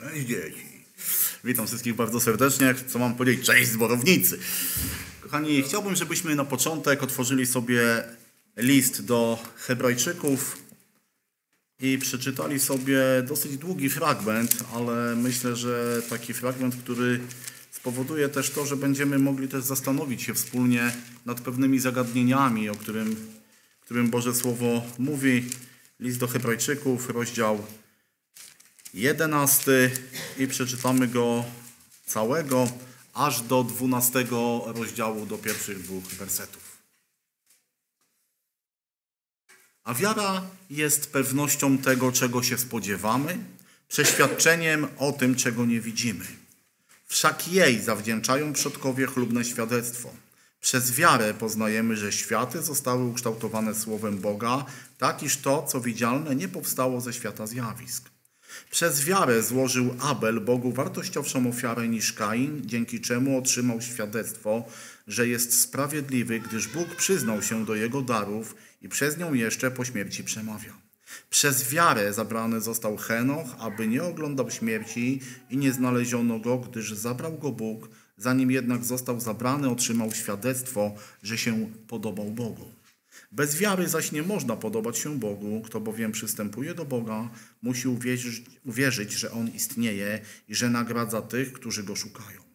Cześć dzieci. Witam wszystkich bardzo serdecznie. Co mam powiedzieć? Cześć zborownicy. Kochani, chciałbym, żebyśmy na początek otworzyli sobie list do Hebrajczyków i przeczytali sobie dosyć długi fragment, ale myślę, że taki fragment, który spowoduje też to, że będziemy mogli też zastanowić się wspólnie nad pewnymi zagadnieniami, o którym, którym Boże Słowo mówi. List do Hebrajczyków, rozdział 11 i przeczytamy go całego aż do 12 rozdziału, do pierwszych dwóch wersetów. A wiara jest pewnością tego, czego się spodziewamy, przeświadczeniem o tym, czego nie widzimy. Wszak jej zawdzięczają przodkowie chlubne świadectwo. Przez wiarę poznajemy, że światy zostały ukształtowane słowem Boga, tak iż to, co widzialne, nie powstało ze świata zjawisk. Przez wiarę złożył Abel Bogu wartościowszą ofiarę niż Kain, dzięki czemu otrzymał świadectwo, że jest sprawiedliwy, gdyż Bóg przyznał się do jego darów i przez nią jeszcze po śmierci przemawia. Przez wiarę zabrany został Henoch, aby nie oglądał śmierci i nie znaleziono go, gdyż zabrał go Bóg, zanim jednak został zabrany, otrzymał świadectwo, że się podobał Bogu. Bez wiary zaś nie można podobać się Bogu, kto bowiem przystępuje do Boga, musi uwierzyć, uwierzyć, że On istnieje i że nagradza tych, którzy Go szukają.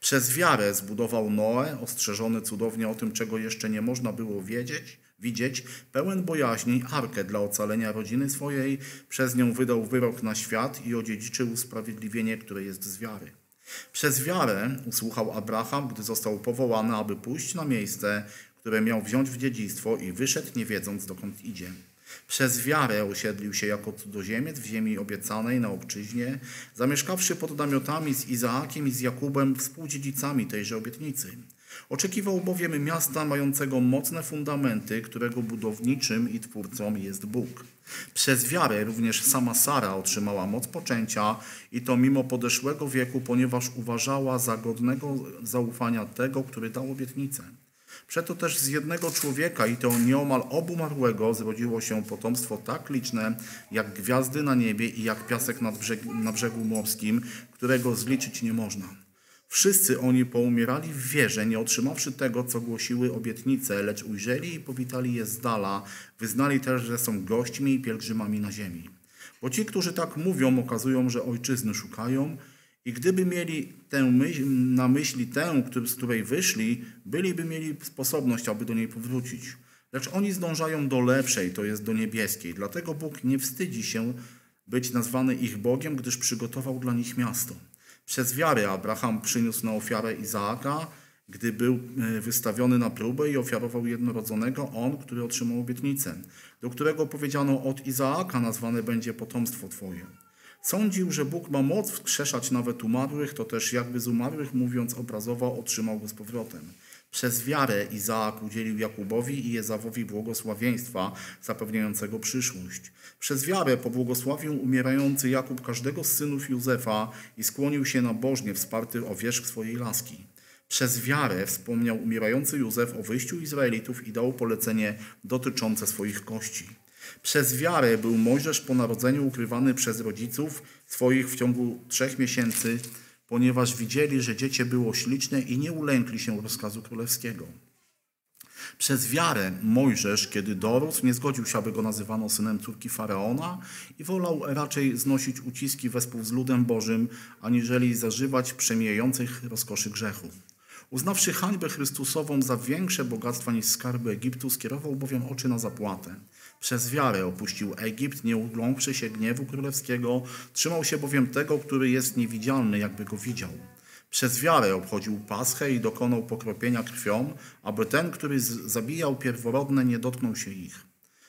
Przez wiarę zbudował Noe, ostrzeżony cudownie o tym, czego jeszcze nie można było wiedzieć, widzieć, pełen bojaźni, arkę dla ocalenia rodziny swojej, przez nią wydał wyrok na świat i odziedziczył usprawiedliwienie, które jest z wiary. Przez wiarę usłuchał Abraham, gdy został powołany, aby pójść na miejsce, które miał wziąć w dziedzictwo i wyszedł nie wiedząc dokąd idzie. Przez wiarę osiedlił się jako cudzoziemiec w ziemi obiecanej na obczyźnie, zamieszkawszy pod namiotami z Izaakiem i z Jakubem, współdziedzicami tejże obietnicy. Oczekiwał bowiem miasta mającego mocne fundamenty, którego budowniczym i twórcą jest Bóg. Przez wiarę również sama Sara otrzymała moc poczęcia i to mimo podeszłego wieku, ponieważ uważała za godnego zaufania tego, który dał obietnicę. Przeto też z jednego człowieka, i to nieomal obumarłego, zrodziło się potomstwo tak liczne, jak gwiazdy na niebie i jak piasek nad brzeg, na brzegu morskim, którego zliczyć nie można. Wszyscy oni poumierali w wierze, nie otrzymawszy tego, co głosiły obietnice, lecz ujrzeli i powitali je z dala, wyznali też, że są gośćmi i pielgrzymami na ziemi. Bo ci, którzy tak mówią, okazują, że ojczyzny szukają, i gdyby mieli tę myśl, na myśli tę, z której wyszli, byliby mieli sposobność, aby do niej powrócić. Lecz oni zdążają do lepszej, to jest do niebieskiej. Dlatego Bóg nie wstydzi się być nazwany ich Bogiem, gdyż przygotował dla nich miasto. Przez wiarę Abraham przyniósł na ofiarę Izaaka, gdy był e, wystawiony na próbę i ofiarował jednorodzonego, on, który otrzymał obietnicę, do którego powiedziano od Izaaka nazwane będzie potomstwo Twoje. Sądził, że Bóg ma moc wskrzeszać nawet umarłych, to też jakby z umarłych, mówiąc obrazowo, otrzymał go z powrotem. Przez wiarę Izaak udzielił Jakubowi i Jezawowi błogosławieństwa zapewniającego przyszłość. Przez wiarę pobłogosławił umierający Jakub każdego z synów Józefa i skłonił się nabożnie wsparty o wierzch swojej laski. Przez wiarę wspomniał umierający Józef o wyjściu Izraelitów i dał polecenie dotyczące swoich kości. Przez wiarę był Mojżesz po narodzeniu ukrywany przez rodziców swoich w ciągu trzech miesięcy, ponieważ widzieli, że dziecię było śliczne i nie ulękli się rozkazu królewskiego. Przez wiarę Mojżesz, kiedy dorósł, nie zgodził się, aby go nazywano synem córki Faraona i wolał raczej znosić uciski wespół z ludem Bożym, aniżeli zażywać przemijających rozkoszy grzechu. Uznawszy hańbę Chrystusową za większe bogactwa niż skarby Egiptu, skierował bowiem oczy na zapłatę. Przez wiarę opuścił Egipt, nie uląkszy się gniewu królewskiego, trzymał się bowiem tego, który jest niewidzialny, jakby go widział. Przez wiarę obchodził Paschę i dokonał pokropienia krwią, aby ten, który zabijał pierworodne, nie dotknął się ich.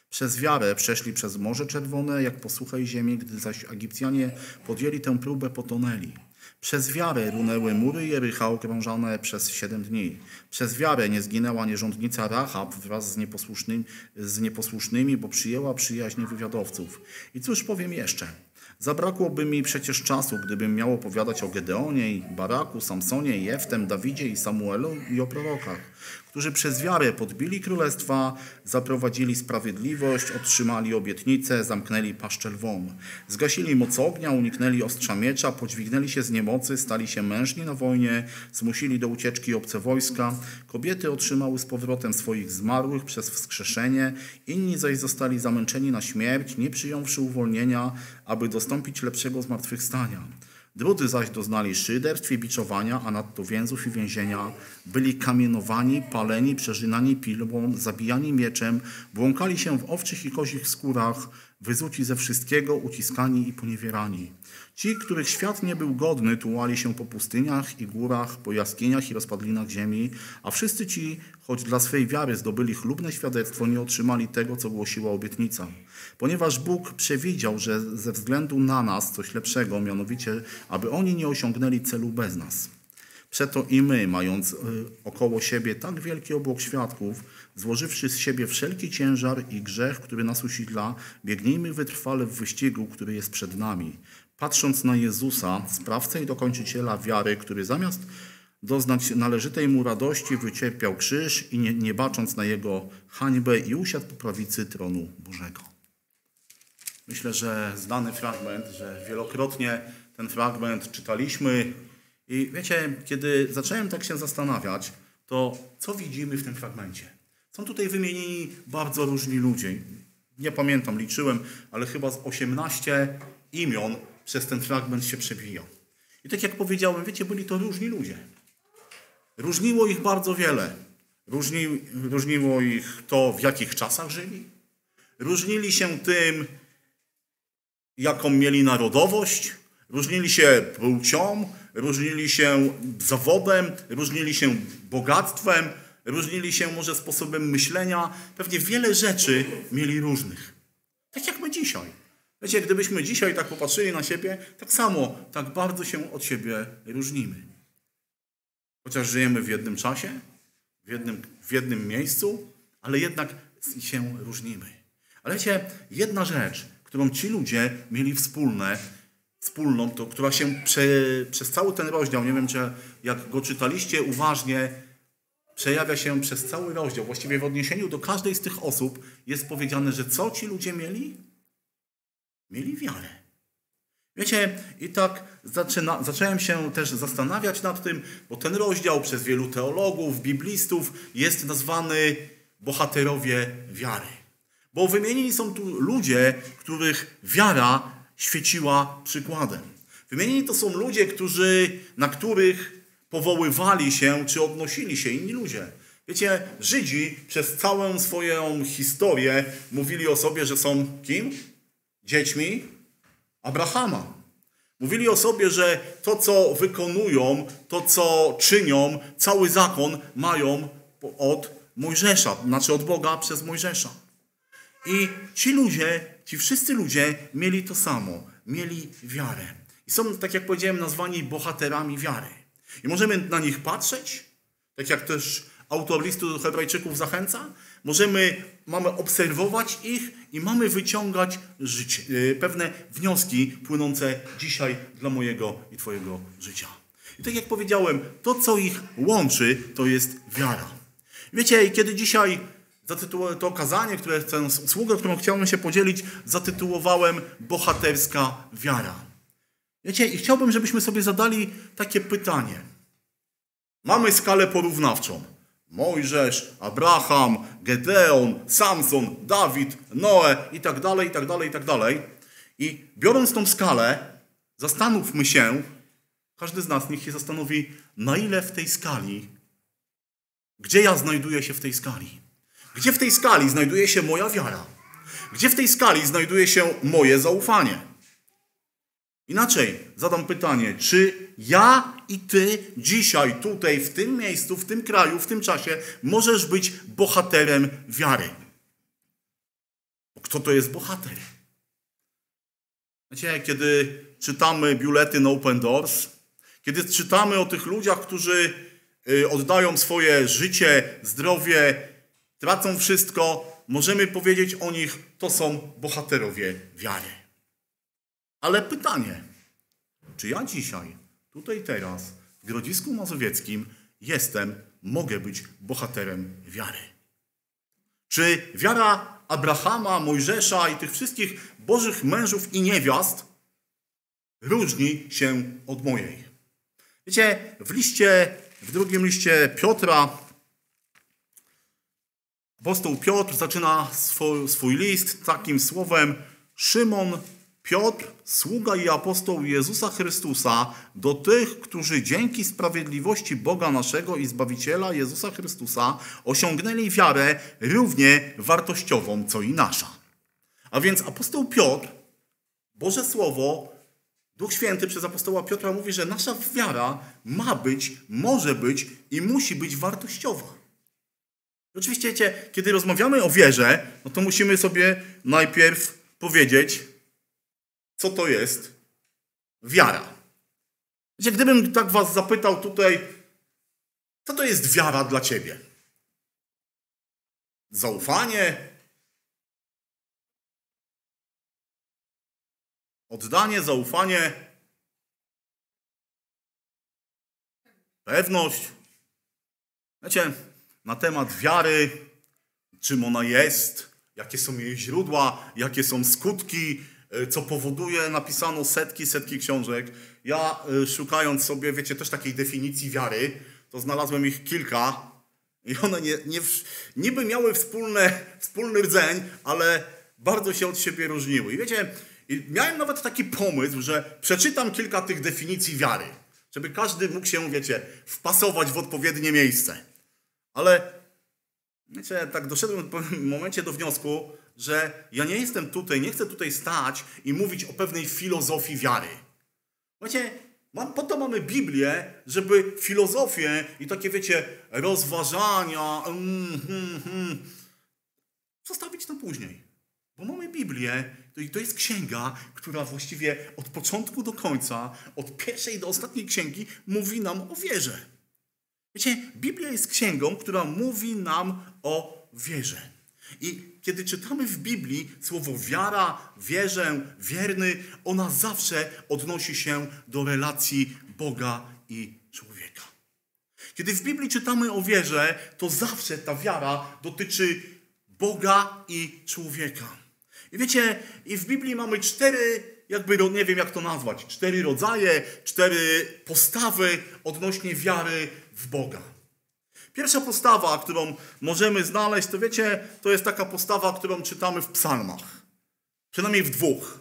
Przez wiarę przeszli przez Morze Czerwone, jak po suchej ziemi, gdy zaś Egipcjanie podjęli tę próbę, potonęli. Przez wiarę runęły mury Jericha okrążane przez siedem dni. Przez wiarę nie zginęła nierządnica Rahab wraz z nieposłusznymi, z nieposłusznymi, bo przyjęła przyjaźń wywiadowców. I cóż powiem jeszcze? Zabrakłoby mi przecież czasu, gdybym miał opowiadać o Gedeonie, Baraku, Samsonie, Jeftem, Dawidzie i Samuelu i o prorokach. Którzy przez wiarę podbili królestwa, zaprowadzili sprawiedliwość, otrzymali obietnicę, zamknęli paszczę lwom. Zgasili moc ognia, uniknęli ostrza miecza, podźwignęli się z niemocy, stali się mężni na wojnie, zmusili do ucieczki obce wojska. Kobiety otrzymały z powrotem swoich zmarłych przez wskrzeszenie, inni zaś zostali zamęczeni na śmierć, nie przyjąwszy uwolnienia, aby dostąpić lepszego zmartwychwstania. Drudzy zaś doznali szyderstw i biczowania, a nadto więzów i więzienia. Byli kamienowani, paleni, przeżynani pilbą, zabijani mieczem, błąkali się w owczych i kozich skórach, wyzuci ze wszystkiego, uciskani i poniewierani. Ci, których świat nie był godny, tułali się po pustyniach i górach, po jaskiniach i rozpadlinach ziemi, a wszyscy ci, choć dla swej wiary zdobyli chlubne świadectwo, nie otrzymali tego, co głosiła obietnica. Ponieważ Bóg przewidział, że ze względu na nas coś lepszego, mianowicie, aby oni nie osiągnęli celu bez nas. Przeto i my, mając y, około siebie tak wielki obłok świadków, złożywszy z siebie wszelki ciężar i grzech, który nas usidla, biegnijmy wytrwale w wyścigu, który jest przed nami. Patrząc na Jezusa, sprawcę i dokończyciela wiary, który zamiast doznać należytej mu radości, wycierpiał krzyż i nie, nie bacząc na jego hańbę i usiadł po prawicy tronu Bożego. Myślę, że znany fragment, że wielokrotnie ten fragment czytaliśmy. I wiecie, kiedy zacząłem tak się zastanawiać, to co widzimy w tym fragmencie? Są tutaj wymienieni bardzo różni ludzie. Nie pamiętam, liczyłem, ale chyba z 18 imion przez ten fragment się przebija. I tak jak powiedziałem, wiecie, byli to różni ludzie. Różniło ich bardzo wiele. Różni, różniło ich to, w jakich czasach żyli. Różnili się tym, jaką mieli narodowość. Różnili się płcią, różnili się zawodem, różnili się bogactwem, różnili się może sposobem myślenia. Pewnie wiele rzeczy mieli różnych. Tak jak my dzisiaj. Wiecie, gdybyśmy dzisiaj tak popatrzyli na siebie, tak samo, tak bardzo się od siebie różnimy. Chociaż żyjemy w jednym czasie, w jednym, w jednym miejscu, ale jednak się różnimy. Ale wiecie, jedna rzecz, którą ci ludzie mieli wspólne, wspólną, to, która się prze, przez cały ten rozdział, nie wiem, czy jak go czytaliście uważnie, przejawia się przez cały rozdział. Właściwie w odniesieniu do każdej z tych osób jest powiedziane, że co ci ludzie mieli? Mieli wiarę. Wiecie, i tak zaczyna, zacząłem się też zastanawiać nad tym, bo ten rozdział przez wielu teologów, biblistów jest nazwany bohaterowie wiary. Bo wymienieni są tu ludzie, których wiara świeciła przykładem. Wymienieni to są ludzie, którzy, na których powoływali się czy odnosili się inni ludzie. Wiecie, Żydzi przez całą swoją historię mówili o sobie, że są kim? Dziećmi Abrahama. Mówili o sobie, że to, co wykonują, to, co czynią, cały zakon mają od Mojżesza, znaczy od Boga przez Mojżesza. I ci ludzie, ci wszyscy ludzie mieli to samo, mieli wiarę. I są, tak jak powiedziałem, nazwani bohaterami wiary. I możemy na nich patrzeć, tak jak też autor listu do Hebrajczyków zachęca, Możemy, mamy obserwować ich i mamy wyciągać życie, y, pewne wnioski płynące dzisiaj dla mojego i Twojego życia. I tak jak powiedziałem, to co ich łączy, to jest wiara. Wiecie, kiedy dzisiaj zatytułowałem to kazanie, które tę usługę, którą chciałbym się podzielić, zatytułowałem Bohaterska wiara. Wiecie, i chciałbym, żebyśmy sobie zadali takie pytanie. Mamy skalę porównawczą. Mojżesz, Abraham, Gedeon, Samson, Dawid, Noe i tak dalej, i tak dalej, i tak dalej. I biorąc tą skalę, zastanówmy się, każdy z nas niech się zastanowi, na ile w tej skali, gdzie ja znajduję się w tej skali. Gdzie w tej skali znajduje się moja wiara? Gdzie w tej skali znajduje się moje zaufanie? Inaczej zadam pytanie, czy ja i ty dzisiaj, tutaj, w tym miejscu, w tym kraju, w tym czasie możesz być bohaterem wiary? Kto to jest bohater? Wiecie, kiedy czytamy biuletyn Open Doors, kiedy czytamy o tych ludziach, którzy y, oddają swoje życie, zdrowie, tracą wszystko, możemy powiedzieć o nich, to są bohaterowie wiary. Ale pytanie, czy ja dzisiaj, tutaj teraz, w Grodzisku Mazowieckim jestem mogę być bohaterem wiary. Czy wiara Abrahama, Mojżesza i tych wszystkich bożych mężów i niewiast różni się od mojej? Wiecie, w liście, w drugim liście Piotra, apostoł Piotr zaczyna swój, swój list takim słowem Szymon Piotr, sługa i apostoł Jezusa Chrystusa, do tych, którzy dzięki sprawiedliwości Boga naszego i Zbawiciela Jezusa Chrystusa osiągnęli wiarę równie wartościową, co i nasza. A więc apostoł Piotr, Boże Słowo, Duch Święty przez apostoła Piotra mówi, że nasza wiara ma być, może być i musi być wartościowa. Oczywiście, wiecie, kiedy rozmawiamy o wierze, no to musimy sobie najpierw powiedzieć, co to jest wiara. Wiecie, gdybym tak was zapytał tutaj, co to jest wiara dla ciebie? Zaufanie? Oddanie, zaufanie? Pewność? Wiecie, na temat wiary, czym ona jest, jakie są jej źródła, jakie są skutki, co powoduje, napisano setki, setki książek. Ja e, szukając sobie, wiecie, też takiej definicji wiary, to znalazłem ich kilka i one nie, nie, niby miały wspólne, wspólny rdzeń, ale bardzo się od siebie różniły. I wiecie, miałem nawet taki pomysł, że przeczytam kilka tych definicji wiary, żeby każdy mógł się, wiecie, wpasować w odpowiednie miejsce. Ale, wiecie, tak doszedłem w pewnym momencie do wniosku, że ja nie jestem tutaj, nie chcę tutaj stać i mówić o pewnej filozofii wiary. Wiecie, mam, po to mamy Biblię, żeby filozofię i takie, wiecie, rozważania mm, mm, mm, zostawić na później. Bo mamy Biblię, i to jest księga, która właściwie od początku do końca, od pierwszej do ostatniej księgi mówi nam o wierze. Wiecie, Biblia jest księgą, która mówi nam o wierze. I kiedy czytamy w Biblii słowo wiara, wierzę, wierny, ona zawsze odnosi się do relacji Boga i człowieka. Kiedy w Biblii czytamy o wierze, to zawsze ta wiara dotyczy Boga i człowieka. I wiecie, i w Biblii mamy cztery, jakby nie wiem jak to nazwać, cztery rodzaje, cztery postawy odnośnie wiary w Boga. Pierwsza postawa, którą możemy znaleźć, to wiecie, to jest taka postawa, którą czytamy w psalmach. Przynajmniej w dwóch.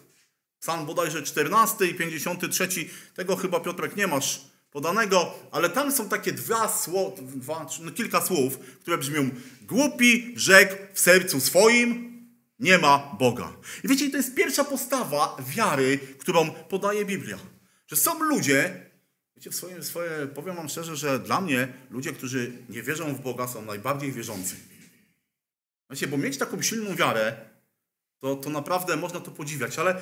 Psalm bodajże 14 i 53, tego chyba Piotrek nie masz podanego, ale tam są takie dwa, sło, dwa no kilka słów, które brzmią głupi rzekł w sercu swoim, nie ma Boga. I wiecie, to jest pierwsza postawa wiary, którą podaje Biblia. Że są ludzie, Wiecie, w swoje, swoje, powiem wam szczerze, że dla mnie ludzie, którzy nie wierzą w Boga, są najbardziej wierzący. Wiecie, bo mieć taką silną wiarę, to, to naprawdę można to podziwiać, ale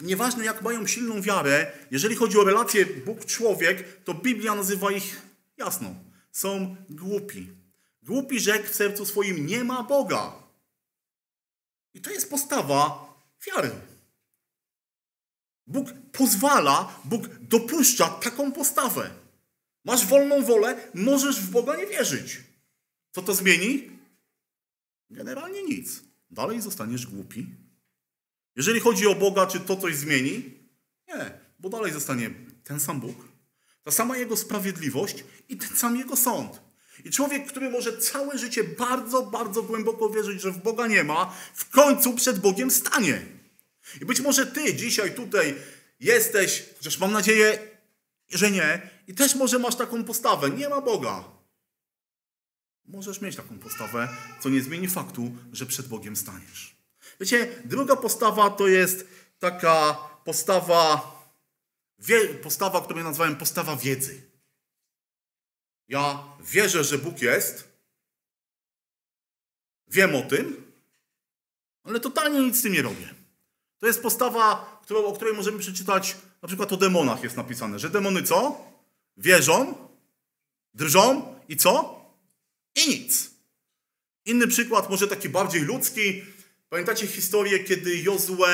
nieważne jak mają silną wiarę, jeżeli chodzi o relację Bóg-człowiek, to Biblia nazywa ich jasno. Są głupi. Głupi rzekł w sercu swoim, nie ma Boga. I to jest postawa wiary. Bóg pozwala, Bóg dopuszcza taką postawę. Masz wolną wolę, możesz w Boga nie wierzyć. Co to zmieni? Generalnie nic. Dalej zostaniesz głupi. Jeżeli chodzi o Boga, czy to coś zmieni? Nie, bo dalej zostanie ten sam Bóg, ta sama Jego sprawiedliwość i ten sam Jego sąd. I człowiek, który może całe życie bardzo, bardzo głęboko wierzyć, że w Boga nie ma, w końcu przed Bogiem stanie. I być może ty dzisiaj tutaj jesteś, chociaż mam nadzieję, że nie, i też może masz taką postawę. Nie ma Boga. Możesz mieć taką postawę, co nie zmieni faktu, że przed Bogiem staniesz. Wiecie, druga postawa to jest taka postawa, postawa, którą ja nazwałem postawa wiedzy. Ja wierzę, że Bóg jest, wiem o tym, ale totalnie nic z tym nie robię. To jest postawa, którą, o której możemy przeczytać, na przykład o demonach jest napisane, że demony co? Wierzą, drżą i co? I nic. Inny przykład, może taki bardziej ludzki. Pamiętacie historię, kiedy Jozue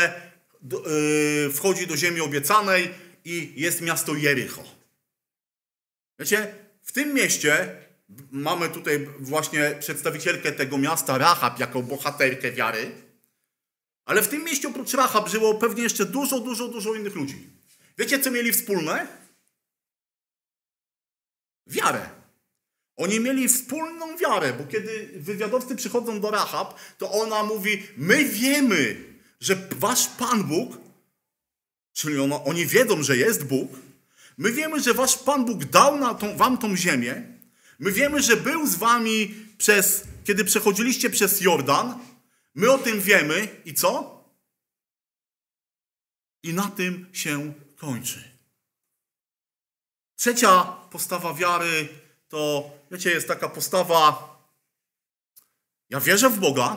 yy, wchodzi do ziemi obiecanej i jest miasto Jericho. Wiecie, w tym mieście mamy tutaj właśnie przedstawicielkę tego miasta, Rahab, jako bohaterkę wiary. Ale w tym mieście oprócz Rahab żyło pewnie jeszcze dużo, dużo, dużo innych ludzi. Wiecie, co mieli wspólne? Wiarę. Oni mieli wspólną wiarę, bo kiedy wywiadowcy przychodzą do Rahab, to ona mówi: My wiemy, że wasz Pan Bóg, czyli ona, oni wiedzą, że jest Bóg, my wiemy, że wasz Pan Bóg dał na tą, wam tą ziemię, my wiemy, że był z wami przez, kiedy przechodziliście przez Jordan, my o tym wiemy i co? I na tym się kończy. Trzecia postawa wiary to, wiecie, jest taka postawa, ja wierzę w Boga.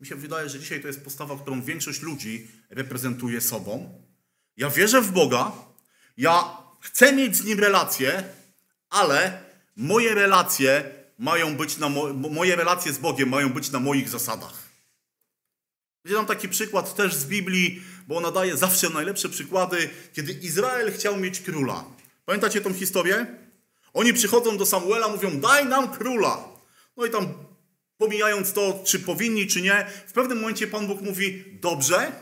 Mi się wydaje, że dzisiaj to jest postawa, którą większość ludzi reprezentuje sobą. Ja wierzę w Boga, ja chcę mieć z Nim relacje, ale moje relacje mają być na mo moje relacje z Bogiem mają być na moich zasadach. Dam taki przykład też z Biblii, bo ona daje zawsze najlepsze przykłady, kiedy Izrael chciał mieć króla. Pamiętacie tą historię? Oni przychodzą do Samuela, mówią: Daj nam króla. No i tam, pomijając to, czy powinni, czy nie, w pewnym momencie Pan Bóg mówi: Dobrze.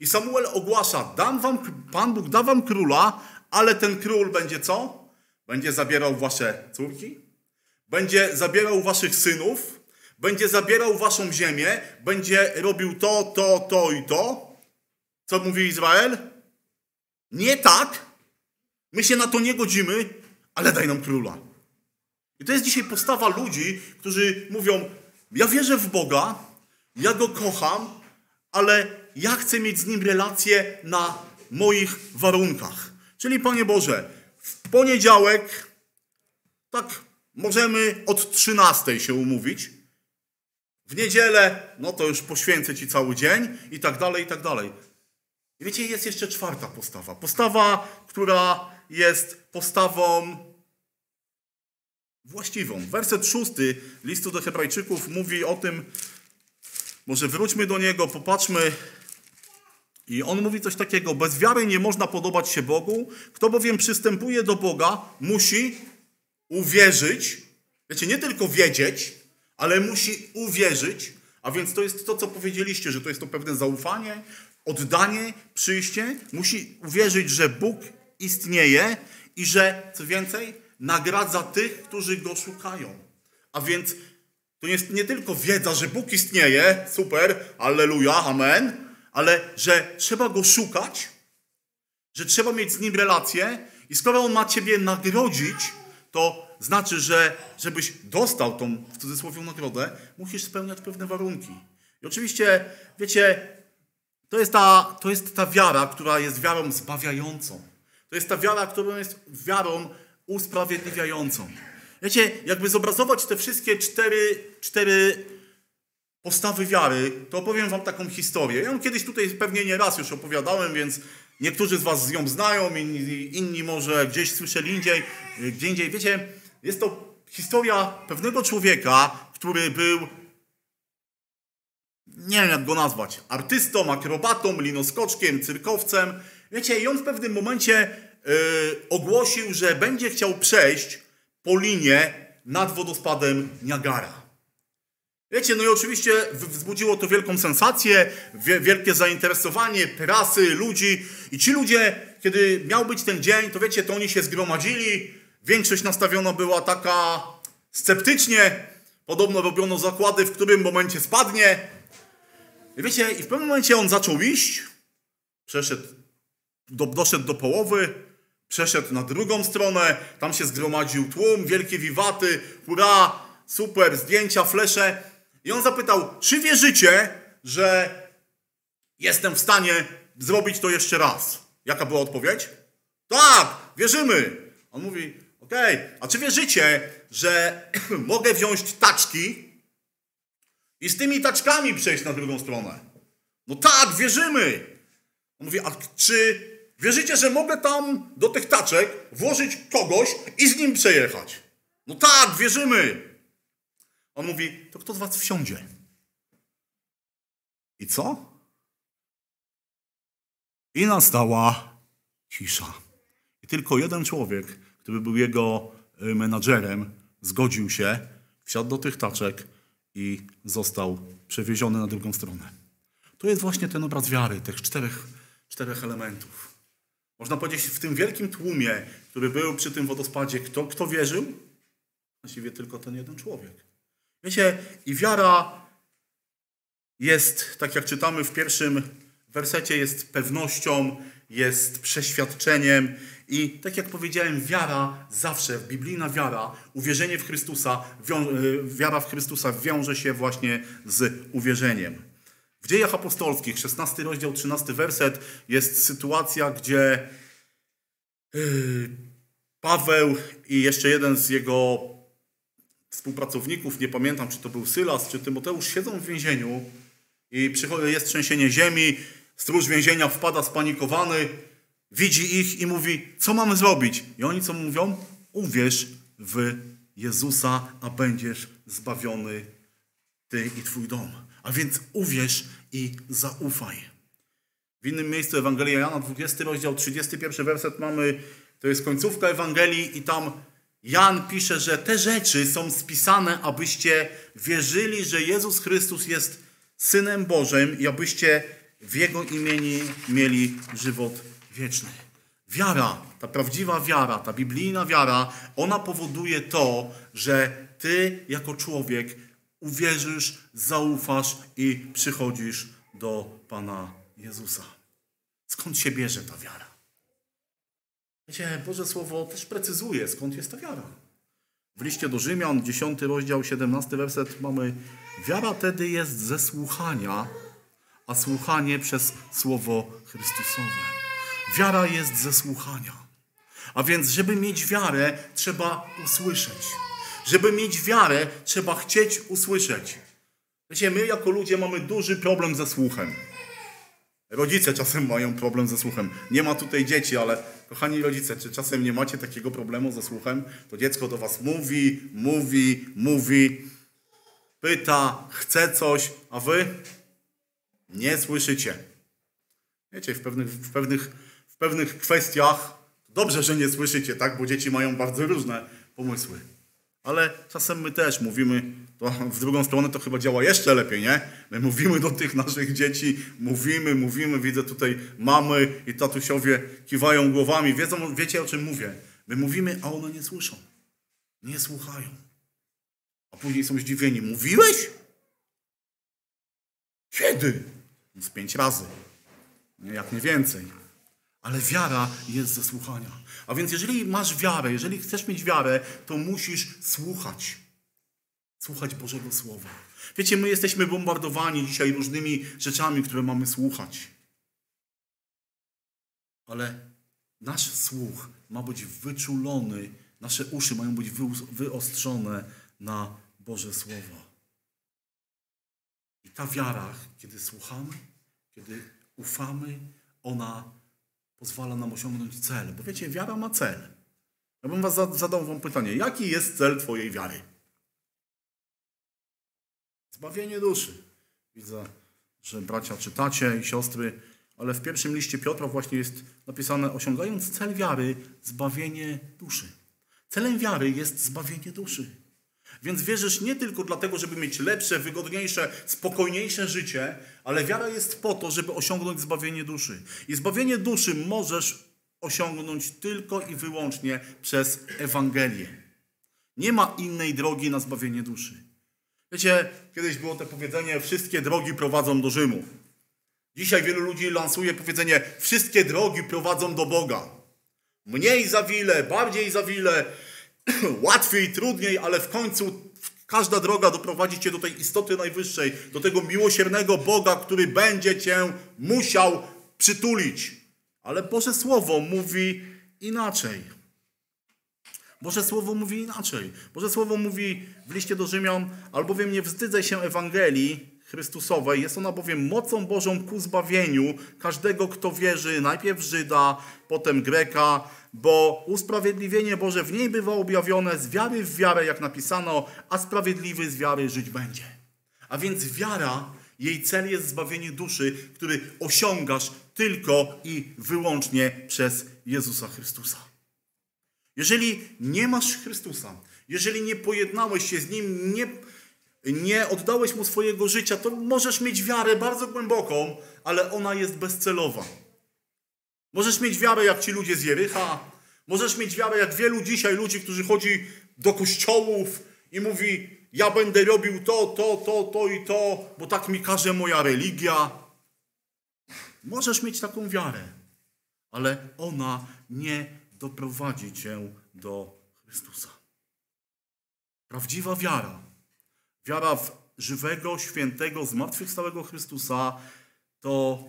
I Samuel ogłasza: Dam wam, Pan Bóg da wam króla, ale ten król będzie co? Będzie zabierał wasze córki, będzie zabierał waszych synów, będzie zabierał waszą ziemię, będzie robił to, to, to i to. Co mówi Izrael? Nie tak. My się na to nie godzimy, ale daj nam króla. I to jest dzisiaj postawa ludzi, którzy mówią: Ja wierzę w Boga, ja go kocham, ale ja chcę mieć z nim relację na moich warunkach. Czyli, Panie Boże, w poniedziałek, tak możemy od 13 się umówić. W niedzielę, no to już poświęcę Ci cały dzień i tak dalej, i tak dalej. I wiecie, jest jeszcze czwarta postawa. Postawa, która jest postawą właściwą. Werset szósty listu do Hebrajczyków mówi o tym, może wróćmy do niego, popatrzmy. I on mówi coś takiego: Bez wiary nie można podobać się Bogu. Kto bowiem przystępuje do Boga, musi uwierzyć. Wiecie, nie tylko wiedzieć, ale musi uwierzyć. A więc to jest to, co powiedzieliście, że to jest to pewne zaufanie, oddanie, przyjście. Musi uwierzyć, że Bóg istnieje i że, co więcej, nagradza tych, którzy go szukają. A więc to jest nie tylko wiedza, że Bóg istnieje, super, alleluja, amen, ale że trzeba go szukać, że trzeba mieć z nim relację i skoro on ma ciebie nagrodzić, to znaczy, że żebyś dostał tą w cudzysłowie nagrodę, musisz spełniać pewne warunki. I oczywiście, wiecie, to jest ta, to jest ta wiara, która jest wiarą zbawiającą. To jest ta wiara, która jest wiarą usprawiedliwiającą. Wiecie, jakby zobrazować te wszystkie cztery, cztery postawy wiary, to opowiem wam taką historię. Ja ją kiedyś tutaj pewnie nie raz już opowiadałem, więc niektórzy z was ją znają, inni, inni może gdzieś słyszeli indziej, gdzie indziej. Wiecie, jest to historia pewnego człowieka, który był nie wiem jak go nazwać, artystą, akrobatą, linoskoczkiem, cyrkowcem. Wiecie, i on w pewnym momencie yy, ogłosił, że będzie chciał przejść po linie nad wodospadem Niagara. Wiecie, no i oczywiście wzbudziło to wielką sensację, wielkie zainteresowanie prasy, ludzi. I ci ludzie, kiedy miał być ten dzień, to wiecie, to oni się zgromadzili. Większość nastawiona była taka sceptycznie. Podobno robiono zakłady, w którym momencie spadnie. I wiecie, i w pewnym momencie on zaczął iść, przeszedł, do, doszedł do połowy, przeszedł na drugą stronę, tam się zgromadził tłum, wielkie wiwaty, hurra, super, zdjęcia, flesze. I on zapytał, czy wierzycie, że jestem w stanie zrobić to jeszcze raz? Jaka była odpowiedź? Tak, wierzymy. On mówi, okej, okay, a czy wierzycie, że mogę wziąć taczki i z tymi taczkami przejść na drugą stronę? No tak, wierzymy. On mówi, a czy wierzycie, że mogę tam do tych taczek włożyć kogoś i z nim przejechać? No tak, wierzymy. On mówi, to kto z was wsiądzie? I co? I nastała cisza. I tylko jeden człowiek, który był jego y, menadżerem, zgodził się, wsiadł do tych taczek i został przewieziony na drugą stronę. To jest właśnie ten obraz wiary, tych czterech, czterech elementów. Można powiedzieć, w tym wielkim tłumie, który był przy tym wodospadzie, kto, kto wierzył? Właściwie tylko ten jeden człowiek. Wiecie, i wiara jest, tak jak czytamy w pierwszym wersecie, jest pewnością, jest przeświadczeniem i tak jak powiedziałem, wiara zawsze, biblijna wiara, uwierzenie w Chrystusa, y, wiara w Chrystusa wiąże się właśnie z uwierzeniem. W dziejach apostolskich, 16 rozdział, 13 werset, jest sytuacja, gdzie y, Paweł i jeszcze jeden z jego współpracowników, nie pamiętam czy to był Sylas, czy Tymoteusz, siedzą w więzieniu i jest trzęsienie ziemi, stróż więzienia wpada spanikowany, widzi ich i mówi, co mamy zrobić? I oni co mówią? Uwierz w Jezusa, a będziesz zbawiony ty i twój dom. A więc uwierz i zaufaj. W innym miejscu Ewangelia Jana, 20 rozdział, 31 werset mamy, to jest końcówka Ewangelii i tam Jan pisze, że te rzeczy są spisane, abyście wierzyli, że Jezus Chrystus jest Synem Bożym i abyście w Jego imieniu mieli żywot wieczny. Wiara, ta prawdziwa wiara, ta biblijna wiara, ona powoduje to, że ty jako człowiek uwierzysz, zaufasz i przychodzisz do Pana Jezusa. Skąd się bierze ta wiara? Wiecie, Boże Słowo też precyzuje, skąd jest ta wiara. W liście do Rzymian, 10 rozdział, 17 werset mamy Wiara tedy jest ze słuchania, a słuchanie przez Słowo Chrystusowe. Wiara jest ze słuchania. A więc, żeby mieć wiarę, trzeba usłyszeć. Żeby mieć wiarę, trzeba chcieć usłyszeć. Wiecie, my jako ludzie mamy duży problem ze słuchem. Rodzice czasem mają problem ze słuchem. Nie ma tutaj dzieci, ale kochani rodzice, czy czasem nie macie takiego problemu ze słuchem? To dziecko do was mówi, mówi, mówi, pyta, chce coś, a wy nie słyszycie. Wiecie, w pewnych, w pewnych, pewnych kwestiach dobrze, że nie słyszycie, tak? Bo dzieci mają bardzo różne pomysły. Ale czasem my też mówimy, to w drugą stronę to chyba działa jeszcze lepiej, nie? My mówimy do tych naszych dzieci, mówimy, mówimy, widzę tutaj mamy i tatusiowie kiwają głowami, wiedzą, wiecie o czym mówię. My mówimy, a one nie słyszą, nie słuchają. A później są zdziwieni. Mówiłeś? Kiedy? Z pięć razy. Jak nie więcej. Ale wiara jest ze słuchania. A więc jeżeli masz wiarę, jeżeli chcesz mieć wiarę, to musisz słuchać. Słuchać Bożego Słowa. Wiecie, my jesteśmy bombardowani dzisiaj różnymi rzeczami, które mamy słuchać. Ale nasz słuch ma być wyczulony, nasze uszy mają być wyostrzone na Boże Słowo. I ta wiara, kiedy słuchamy, kiedy ufamy, ona pozwala nam osiągnąć cel. Bo wiecie, wiara ma cel. Ja bym was zadał wam pytanie, jaki jest cel twojej wiary? Zbawienie duszy. Widzę, że bracia czytacie i siostry, ale w pierwszym liście Piotra właśnie jest napisane, osiągając cel wiary, zbawienie duszy. Celem wiary jest zbawienie duszy. Więc wierzysz nie tylko dlatego, żeby mieć lepsze, wygodniejsze, spokojniejsze życie, ale wiara jest po to, żeby osiągnąć zbawienie duszy. I zbawienie duszy możesz osiągnąć tylko i wyłącznie przez Ewangelię. Nie ma innej drogi na zbawienie duszy. Wiecie, kiedyś było to powiedzenie: wszystkie drogi prowadzą do Rzymu. Dzisiaj wielu ludzi lansuje powiedzenie: wszystkie drogi prowadzą do Boga. Mniej za wiele, bardziej za wiele, łatwiej, trudniej, ale w końcu każda droga doprowadzi cię do tej istoty najwyższej, do tego miłosiernego Boga, który będzie cię musiał przytulić. Ale Boże Słowo mówi inaczej. Boże Słowo mówi inaczej. Boże Słowo mówi w liście do Rzymian, albowiem nie wstydzę się Ewangelii Chrystusowej, jest ona bowiem mocą Bożą ku zbawieniu każdego, kto wierzy, najpierw Żyda, potem Greka, bo usprawiedliwienie Boże w niej bywa objawione z wiary w wiarę, jak napisano, a sprawiedliwy z wiary żyć będzie. A więc wiara, jej cel jest zbawienie duszy, który osiągasz tylko i wyłącznie przez Jezusa Chrystusa. Jeżeli nie masz Chrystusa, jeżeli nie pojednałeś się z Nim, nie, nie oddałeś Mu swojego życia, to możesz mieć wiarę bardzo głęboką, ale ona jest bezcelowa. Możesz mieć wiarę jak ci ludzie z Jericha, możesz mieć wiarę jak wielu dzisiaj ludzi, którzy chodzi do kościołów i mówi ja będę robił to, to, to, to i to, bo tak mi każe moja religia. Możesz mieć taką wiarę, ale ona nie doprowadzi cię do Chrystusa. Prawdziwa wiara, wiara w żywego, świętego, zmartwychwstałego Chrystusa to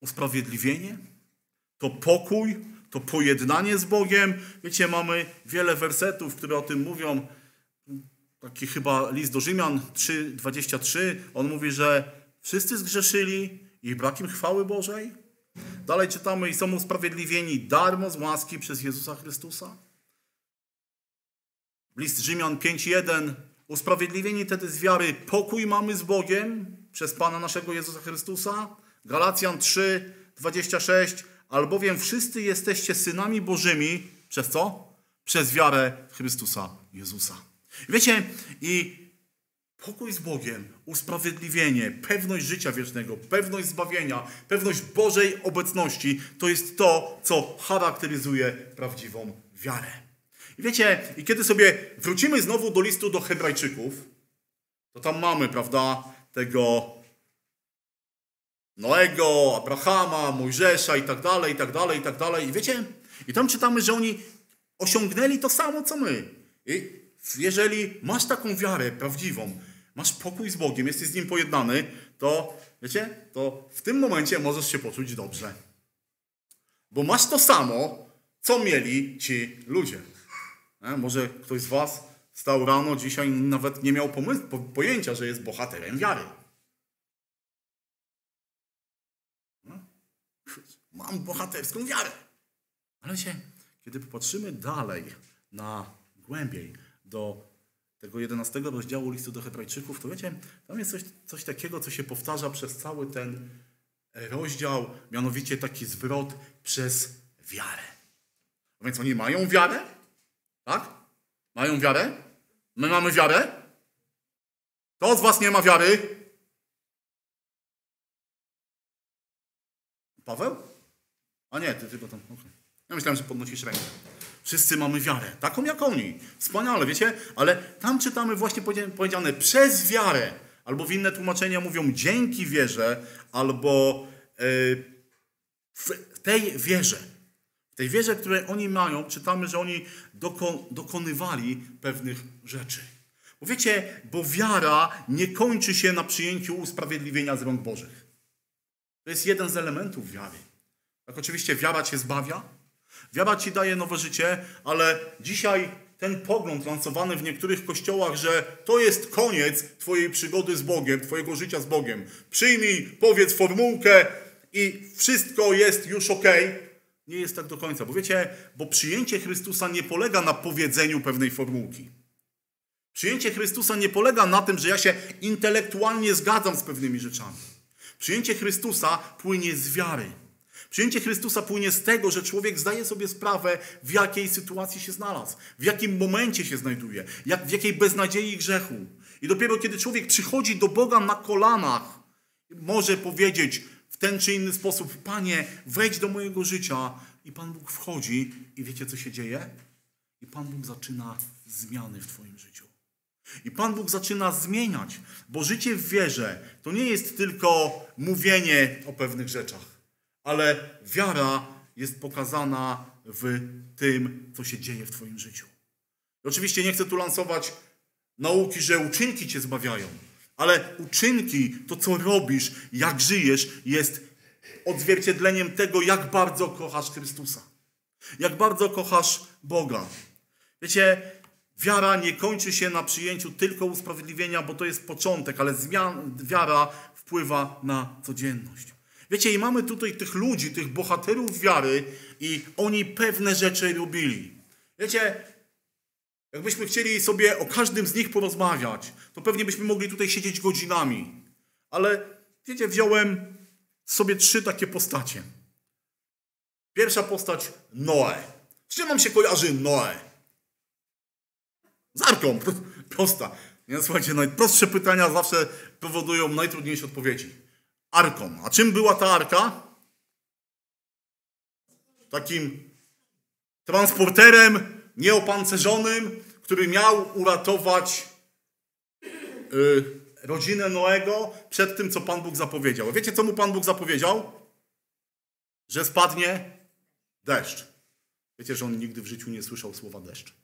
usprawiedliwienie, to pokój, to pojednanie z Bogiem. Wiecie, mamy wiele wersetów, które o tym mówią. Taki chyba list do Rzymian 3:23. On mówi, że wszyscy zgrzeszyli i brak im chwały Bożej. Dalej czytamy i są usprawiedliwieni darmo z łaski przez Jezusa Chrystusa. List Rzymian 5:1. Usprawiedliwieni wtedy z wiary pokój mamy z Bogiem przez Pana naszego Jezusa Chrystusa. Galacjan 3:26. Albowiem wszyscy jesteście synami Bożymi przez co? Przez wiarę Chrystusa Jezusa. Wiecie, i pokój z Bogiem, usprawiedliwienie, pewność życia wiecznego, pewność zbawienia, pewność Bożej obecności to jest to, co charakteryzuje prawdziwą wiarę. I wiecie, i kiedy sobie wrócimy znowu do listu do Hebrajczyków, to tam mamy, prawda, tego Noego, Abrahama, Mojżesza i tak dalej, i tak dalej, i tak dalej. I wiecie, i tam czytamy, że oni osiągnęli to samo, co my. I jeżeli masz taką wiarę prawdziwą, masz pokój z Bogiem, jesteś z Nim pojednany, to wiecie, to w tym momencie możesz się poczuć dobrze. Bo masz to samo, co mieli ci ludzie. E, może ktoś z Was stał rano dzisiaj nawet nie miał pomysłu, pojęcia, że jest bohaterem wiary. Mam bohaterską wiarę. Ale się, kiedy popatrzymy dalej na głębiej do tego 11 rozdziału listu do Hebrajczyków, to wiecie, tam jest coś, coś takiego, co się powtarza przez cały ten rozdział, mianowicie taki zwrot przez wiarę. A więc oni mają wiarę, tak? Mają wiarę? My mamy wiarę? Kto z was nie ma wiary? Paweł? A nie, ty tylko tam. Okay. Ja myślałem, że podnosisz rękę. Wszyscy mamy wiarę, taką jak oni. Wspaniale, wiecie? Ale tam czytamy właśnie powiedziane przez wiarę. Albo w inne tłumaczenia mówią dzięki wierze, albo yy, w tej wierze. W tej wierze, której oni mają, czytamy, że oni dokon dokonywali pewnych rzeczy. Bo wiecie, bo wiara nie kończy się na przyjęciu usprawiedliwienia z rąk Bożych. To jest jeden z elementów wiary. Tak oczywiście wiara cię zbawia, wiara ci daje nowe życie, ale dzisiaj ten pogląd lansowany w niektórych kościołach, że to jest koniec twojej przygody z Bogiem, twojego życia z Bogiem. Przyjmij, powiedz formułkę i wszystko jest już ok. Nie jest tak do końca. Bo wiecie, bo przyjęcie Chrystusa nie polega na powiedzeniu pewnej formułki. Przyjęcie Chrystusa nie polega na tym, że ja się intelektualnie zgadzam z pewnymi rzeczami. Przyjęcie Chrystusa płynie z wiary. Przyjęcie Chrystusa płynie z tego, że człowiek zdaje sobie sprawę, w jakiej sytuacji się znalazł, w jakim momencie się znajduje, jak, w jakiej beznadziei grzechu. I dopiero kiedy człowiek przychodzi do Boga na kolanach, może powiedzieć ten czy inny sposób: Panie, wejdź do mojego życia. I Pan Bóg wchodzi, i wiecie, co się dzieje? I Pan Bóg zaczyna zmiany w Twoim życiu. I Pan Bóg zaczyna zmieniać, bo życie w wierze to nie jest tylko mówienie o pewnych rzeczach ale wiara jest pokazana w tym, co się dzieje w Twoim życiu. I oczywiście nie chcę tu lansować nauki, że uczynki Cię zbawiają, ale uczynki, to co robisz, jak żyjesz, jest odzwierciedleniem tego, jak bardzo kochasz Chrystusa. Jak bardzo kochasz Boga. Wiecie, wiara nie kończy się na przyjęciu tylko usprawiedliwienia, bo to jest początek, ale zmian, wiara wpływa na codzienność. Wiecie, i mamy tutaj tych ludzi, tych bohaterów wiary i oni pewne rzeczy robili. Wiecie, jakbyśmy chcieli sobie o każdym z nich porozmawiać, to pewnie byśmy mogli tutaj siedzieć godzinami. Ale wiecie, wziąłem sobie trzy takie postacie. Pierwsza postać Noe. Z czym wam się kojarzy Noe? Z arką. Prosta. Nie, słuchajcie, najprostsze pytania zawsze powodują najtrudniejsze odpowiedzi. Arką. A czym była ta arka? Takim transporterem nieopancerzonym, który miał uratować yy, rodzinę Noego przed tym, co Pan Bóg zapowiedział. Wiecie, co mu Pan Bóg zapowiedział? Że spadnie deszcz. Wiecie, że on nigdy w życiu nie słyszał słowa deszcz.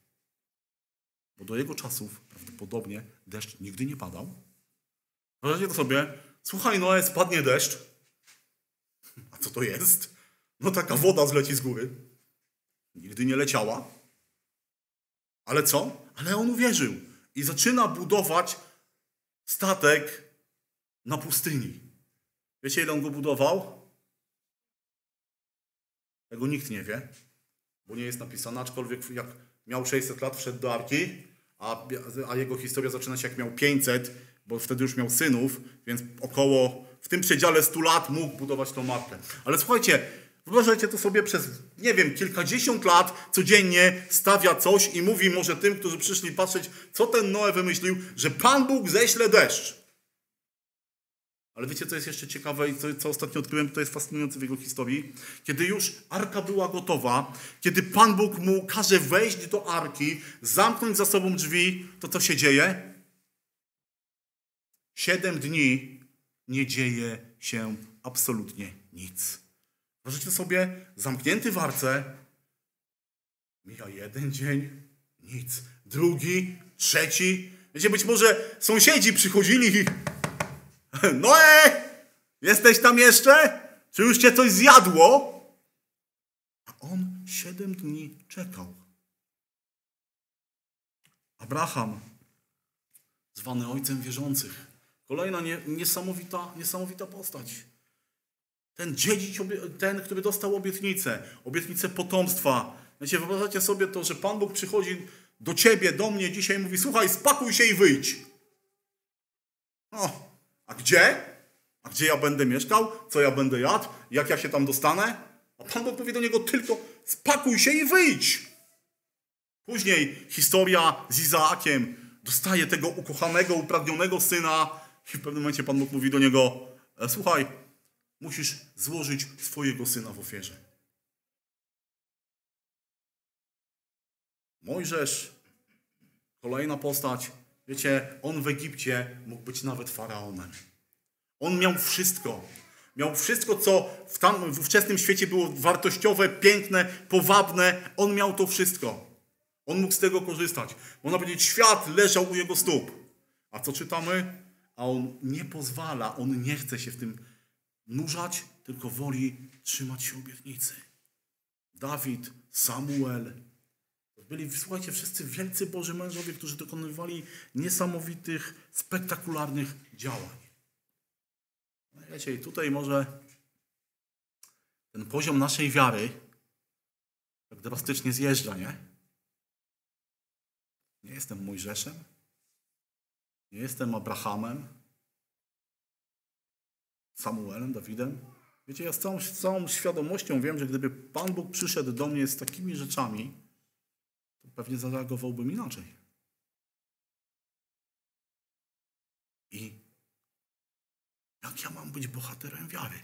Bo do jego czasów prawdopodobnie deszcz nigdy nie padał. Wyobraźcie to sobie, słuchaj Noe, spadnie deszcz. A co to jest? No taka woda zleci z góry. Nigdy nie leciała. Ale co? Ale on uwierzył i zaczyna budować statek na pustyni. Wiecie, ile on go budował? Tego nikt nie wie, bo nie jest napisane, aczkolwiek jak miał 600 lat, wszedł do Arki, a, a jego historia zaczyna się jak miał 500, bo wtedy już miał synów, więc około, w tym przedziale 100 lat mógł budować tą markę. Ale słuchajcie, Wyobrażajcie to sobie przez, nie wiem, kilkadziesiąt lat codziennie stawia coś i mówi może tym, którzy przyszli patrzeć, co ten Noe wymyślił, że Pan Bóg ześle deszcz. Ale wiecie, co jest jeszcze ciekawe i co, co ostatnio odkryłem, to jest fascynujące w jego historii. Kiedy już arka była gotowa, kiedy Pan Bóg mu każe wejść do arki, zamknąć za sobą drzwi, to co się dzieje? Siedem dni nie dzieje się absolutnie nic. Wyobraźcie sobie, zamknięty w arce, mija jeden dzień, nic. Drugi, trzeci. Wiecie, być może sąsiedzi przychodzili i Noe, jesteś tam jeszcze? Czy już cię coś zjadło? A on siedem dni czekał. Abraham, zwany ojcem wierzących. Kolejna nie, niesamowita, niesamowita postać. Ten dziedzic, ten, który dostał obietnicę, obietnicę potomstwa. Wiecie, wyobrażacie sobie to, że Pan Bóg przychodzi do ciebie, do mnie dzisiaj i mówi, słuchaj, spakuj się i wyjdź. O, a gdzie? A gdzie ja będę mieszkał? Co ja będę jadł? Jak ja się tam dostanę? A Pan Bóg mówi do niego tylko, spakuj się i wyjdź. Później historia z Izaakiem dostaje tego ukochanego, upragnionego syna i w pewnym momencie Pan Bóg mówi do niego, e, słuchaj, musisz złożyć swojego syna w ofierze. Mojżesz, kolejna postać. Wiecie, on w Egipcie mógł być nawet faraonem. On miał wszystko. Miał wszystko, co w, tam, w ówczesnym świecie było wartościowe, piękne, powabne. On miał to wszystko. On mógł z tego korzystać. Można powiedzieć, świat leżał u jego stóp. A co czytamy? A on nie pozwala, on nie chce się w tym nurzać, tylko woli trzymać się obietnicy. Dawid, Samuel, byli, słuchajcie, wszyscy wielcy Boży mężowie, którzy dokonywali niesamowitych, spektakularnych działań. No wiecie, i tutaj może ten poziom naszej wiary tak drastycznie zjeżdża, nie? Nie jestem Mojżeszem, nie jestem Abrahamem, Samuelem, Dawidem. Wiecie, ja z całą, z całą świadomością wiem, że gdyby Pan Bóg przyszedł do mnie z takimi rzeczami, to pewnie zareagowałbym inaczej. I jak ja mam być bohaterem wiary?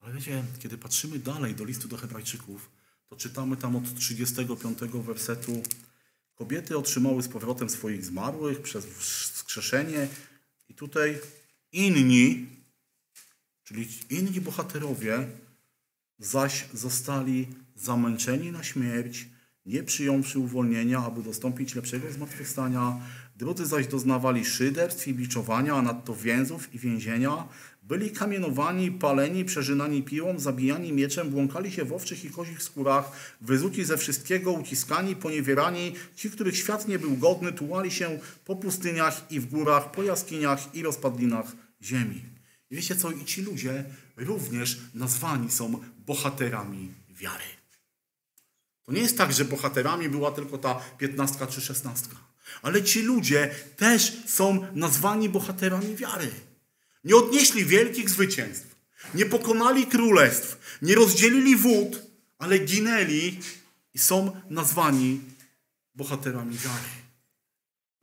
Ale wiecie, kiedy patrzymy dalej do listu do Hebrajczyków, to czytamy tam od 35 wersetu: Kobiety otrzymały z powrotem swoich zmarłych przez wskrzeszenie i tutaj inni, czyli inni bohaterowie, zaś zostali zamęczeni na śmierć, nie przyjąwszy uwolnienia, aby dostąpić lepszego zmartwychwstania. Drudzy zaś doznawali szyderstw i biczowania, a nadto więzów i więzienia. Byli kamienowani, paleni, przeżynani piłą, zabijani mieczem, błąkali się w owczych i kozich skórach, wyzuci ze wszystkiego, uciskani, poniewierani. Ci, których świat nie był godny, tułali się po pustyniach i w górach, po jaskiniach i rozpadlinach ziemi. I wiecie co? I ci ludzie również nazwani są bohaterami wiary. To nie jest tak, że bohaterami była tylko ta piętnastka czy szesnastka. Ale ci ludzie też są nazwani bohaterami wiary. Nie odnieśli wielkich zwycięstw, nie pokonali królestw, nie rozdzielili wód, ale ginęli i są nazwani bohaterami wiary.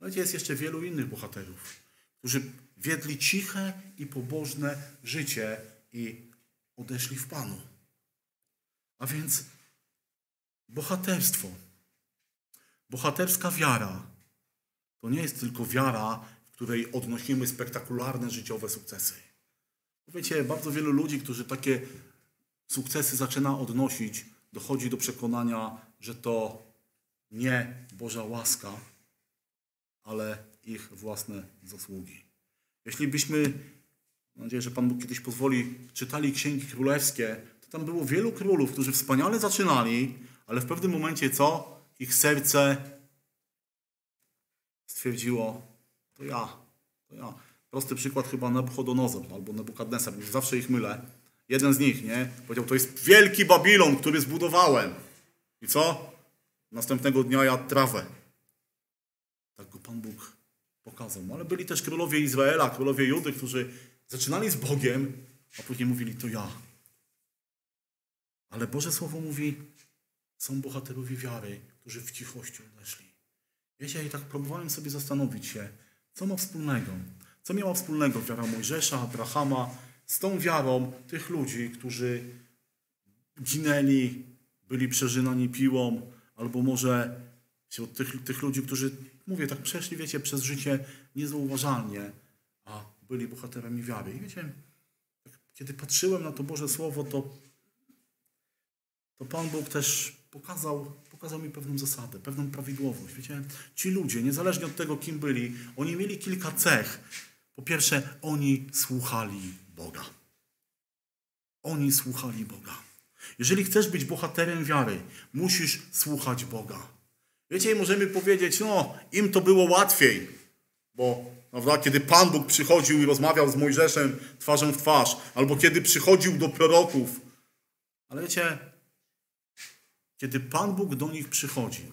Ale jest jeszcze wielu innych bohaterów, którzy wiedli ciche i pobożne życie i odeszli w Panu. A więc bohaterstwo, bohaterska wiara to nie jest tylko wiara, której odnosimy spektakularne życiowe sukcesy. Wiecie, bardzo wielu ludzi, którzy takie sukcesy zaczyna odnosić, dochodzi do przekonania, że to nie Boża łaska, ale ich własne zasługi. Jeśli byśmy, mam nadzieję, że Pan Bóg kiedyś pozwoli, czytali księgi królewskie, to tam było wielu królów, którzy wspaniale zaczynali, ale w pewnym momencie co? Ich serce stwierdziło, to ja, to ja. Prosty przykład chyba Nabuchodonozor albo Nebukadnesar, zawsze ich mylę. Jeden z nich, nie? Powiedział, to jest wielki Babilon, który zbudowałem. I co? Następnego dnia jadł trawę. Tak go Pan Bóg pokazał. Ale byli też królowie Izraela, królowie Judy, którzy zaczynali z Bogiem, a później mówili, to ja. Ale Boże Słowo mówi, są bohaterowie wiary, którzy w cichości odeszli. Wiecie, i tak próbowałem sobie zastanowić się, co ma wspólnego. Co miała wspólnego wiara Mojżesza, Abrahama z tą wiarą tych ludzi, którzy ginęli, byli przeżynani piłą, albo może wśród tych, tych ludzi, którzy, mówię tak, przeszli, wiecie, przez życie niezauważalnie, a byli bohaterami wiary. I wiecie, kiedy patrzyłem na to Boże Słowo, to, to Pan Bóg też pokazał, pokazał mi pewną zasadę, pewną prawidłowość. Wiecie, ci ludzie, niezależnie od tego, kim byli, oni mieli kilka cech. Po pierwsze, oni słuchali Boga. Oni słuchali Boga. Jeżeli chcesz być bohaterem wiary, musisz słuchać Boga. Wiecie, możemy powiedzieć, no, im to było łatwiej, bo prawda, kiedy Pan Bóg przychodził i rozmawiał z Mojżeszem twarzą w twarz, albo kiedy przychodził do proroków. Ale wiecie, kiedy Pan Bóg do nich przychodził,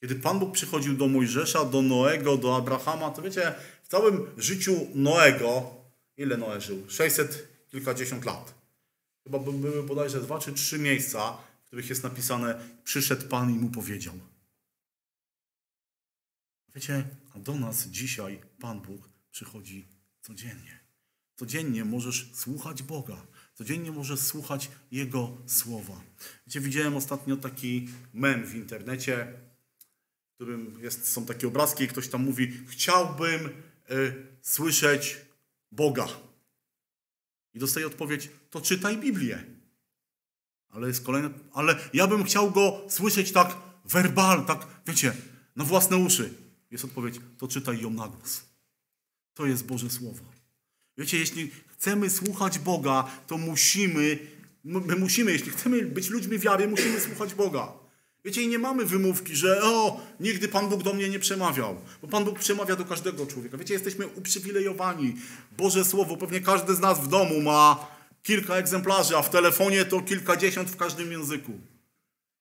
kiedy Pan Bóg przychodził do Mojżesza, do Noego, do Abrahama, to wiecie, w całym życiu Noego, ile Noe żył? 600 kilkadziesiąt lat. Chyba były bodajże dwa czy trzy miejsca, w których jest napisane przyszedł Pan i mu powiedział. Wiecie, a do nas dzisiaj Pan Bóg przychodzi codziennie. Codziennie możesz słuchać Boga. Codziennie możesz słuchać Jego słowa. Wiecie, widziałem ostatnio taki mem w internecie, w którym jest, są takie obrazki i ktoś tam mówi chciałbym y, słyszeć Boga. I dostaje odpowiedź, to czytaj Biblię. Ale jest kolejne, ale ja bym chciał go słyszeć tak werbal, tak, wiecie, na własne uszy. Jest odpowiedź, to czytaj ją na głos. To jest Boże Słowo. Wiecie, jeśli chcemy słuchać Boga, to musimy, my musimy, jeśli chcemy być ludźmi wiary, musimy słuchać Boga. Wiecie, i nie mamy wymówki, że o, nigdy Pan Bóg do mnie nie przemawiał. Bo Pan Bóg przemawia do każdego człowieka. Wiecie, jesteśmy uprzywilejowani. Boże Słowo, pewnie każdy z nas w domu ma kilka egzemplarzy, a w telefonie to kilkadziesiąt w każdym języku.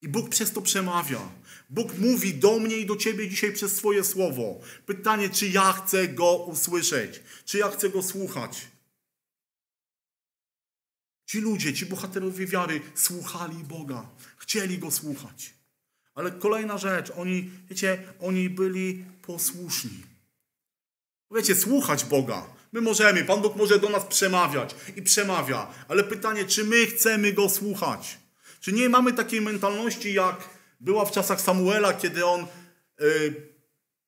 I Bóg przez to przemawia. Bóg mówi do mnie i do ciebie dzisiaj przez swoje słowo. Pytanie, czy ja chcę go usłyszeć, czy ja chcę go słuchać. Ci ludzie, ci bohaterowie wiary słuchali Boga, chcieli go słuchać. Ale kolejna rzecz, oni, wiecie, oni byli posłuszni. Wiecie, słuchać Boga. My możemy, Pan Bóg może do nas przemawiać i przemawia, ale pytanie, czy my chcemy Go słuchać? Czy nie mamy takiej mentalności, jak była w czasach Samuela, kiedy on, yy,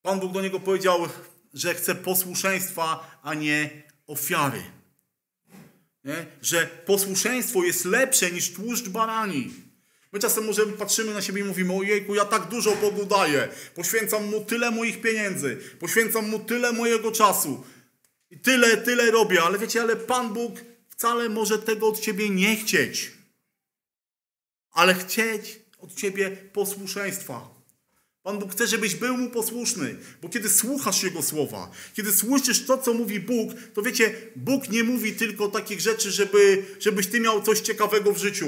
Pan Bóg do niego powiedział, że chce posłuszeństwa, a nie ofiary. Nie? Że posłuszeństwo jest lepsze niż tłuszcz barani. My czasem może patrzymy na siebie i mówimy, ojejku, ja tak dużo Bogu daję, poświęcam Mu tyle moich pieniędzy, poświęcam Mu tyle mojego czasu i tyle, tyle robię, ale wiecie, ale Pan Bóg wcale może tego od Ciebie nie chcieć, ale chcieć od Ciebie posłuszeństwa. Pan Bóg chce, żebyś był Mu posłuszny, bo kiedy słuchasz Jego słowa, kiedy słyszysz to, co mówi Bóg, to wiecie, Bóg nie mówi tylko takich rzeczy, żeby, żebyś Ty miał coś ciekawego w życiu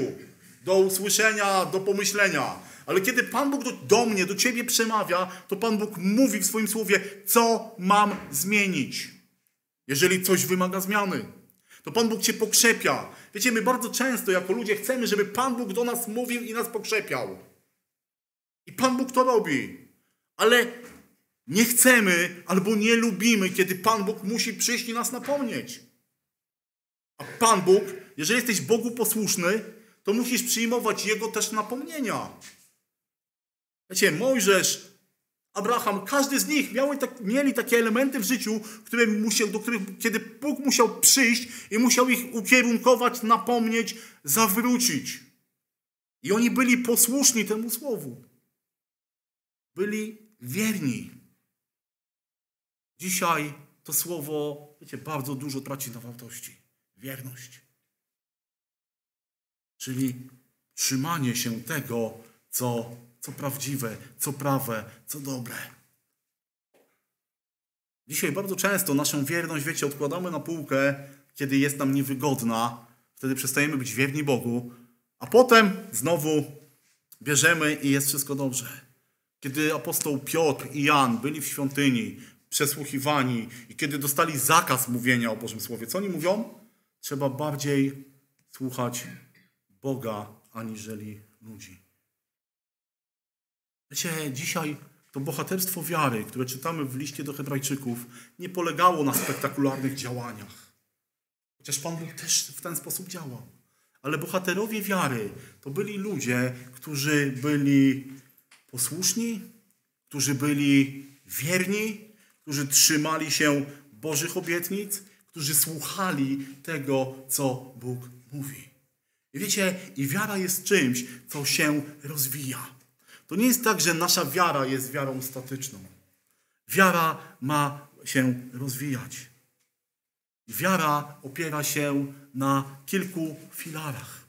do usłyszenia, do pomyślenia. Ale kiedy Pan Bóg do, do, mnie, do ciebie przemawia, to Pan Bóg mówi w swoim słowie, co mam zmienić. Jeżeli coś wymaga zmiany, to Pan Bóg cię pokrzepia. Wiecie, my bardzo często jako ludzie chcemy, żeby Pan Bóg do nas mówił i nas pokrzepiał. I Pan Bóg to robi. Ale nie chcemy albo nie lubimy, kiedy Pan Bóg musi przyjść i nas napomnieć. A Pan Bóg, jeżeli jesteś Bogu posłuszny, to musisz przyjmować Jego też napomnienia. Wiecie, Mojżesz, Abraham, każdy z nich miały tak, mieli takie elementy w życiu, które musiał, do których, kiedy Bóg musiał przyjść i musiał ich ukierunkować, napomnieć, zawrócić. I oni byli posłuszni temu słowu. Byli wierni. Dzisiaj to słowo, wiecie, bardzo dużo traci na wartości. Wierność. Czyli trzymanie się tego, co, co prawdziwe, co prawe, co dobre. Dzisiaj bardzo często naszą wierność, wiecie, odkładamy na półkę, kiedy jest nam niewygodna. Wtedy przestajemy być wierni Bogu, a potem znowu bierzemy i jest wszystko dobrze. Kiedy apostoł Piotr i Jan byli w świątyni, przesłuchiwani i kiedy dostali zakaz mówienia o Bożym Słowie, co oni mówią? Trzeba bardziej słuchać Boga aniżeli ludzi. Wiecie, dzisiaj to bohaterstwo wiary, które czytamy w liście do Hebrajczyków, nie polegało na spektakularnych działaniach. Chociaż Pan Bóg też w ten sposób działał. Ale bohaterowie wiary to byli ludzie, którzy byli posłuszni, którzy byli wierni, którzy trzymali się Bożych obietnic, którzy słuchali tego, co Bóg mówi. I wiecie, i wiara jest czymś, co się rozwija. To nie jest tak, że nasza wiara jest wiarą statyczną. Wiara ma się rozwijać. Wiara opiera się na kilku filarach.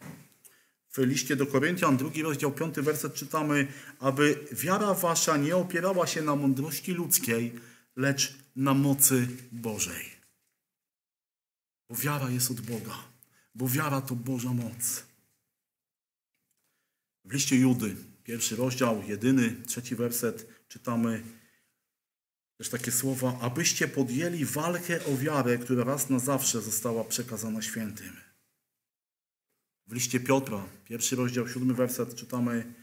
W liście do Koryntian, drugi rozdział, piąty werset czytamy, aby wiara wasza nie opierała się na mądrości ludzkiej, lecz na mocy Bożej. Bo wiara jest od Boga, bo wiara to Boża moc. W liście Judy, pierwszy rozdział, jedyny, trzeci werset, czytamy też takie słowa, abyście podjęli walkę o wiarę, która raz na zawsze została przekazana świętym. W liście Piotra, pierwszy rozdział, siódmy werset, czytamy,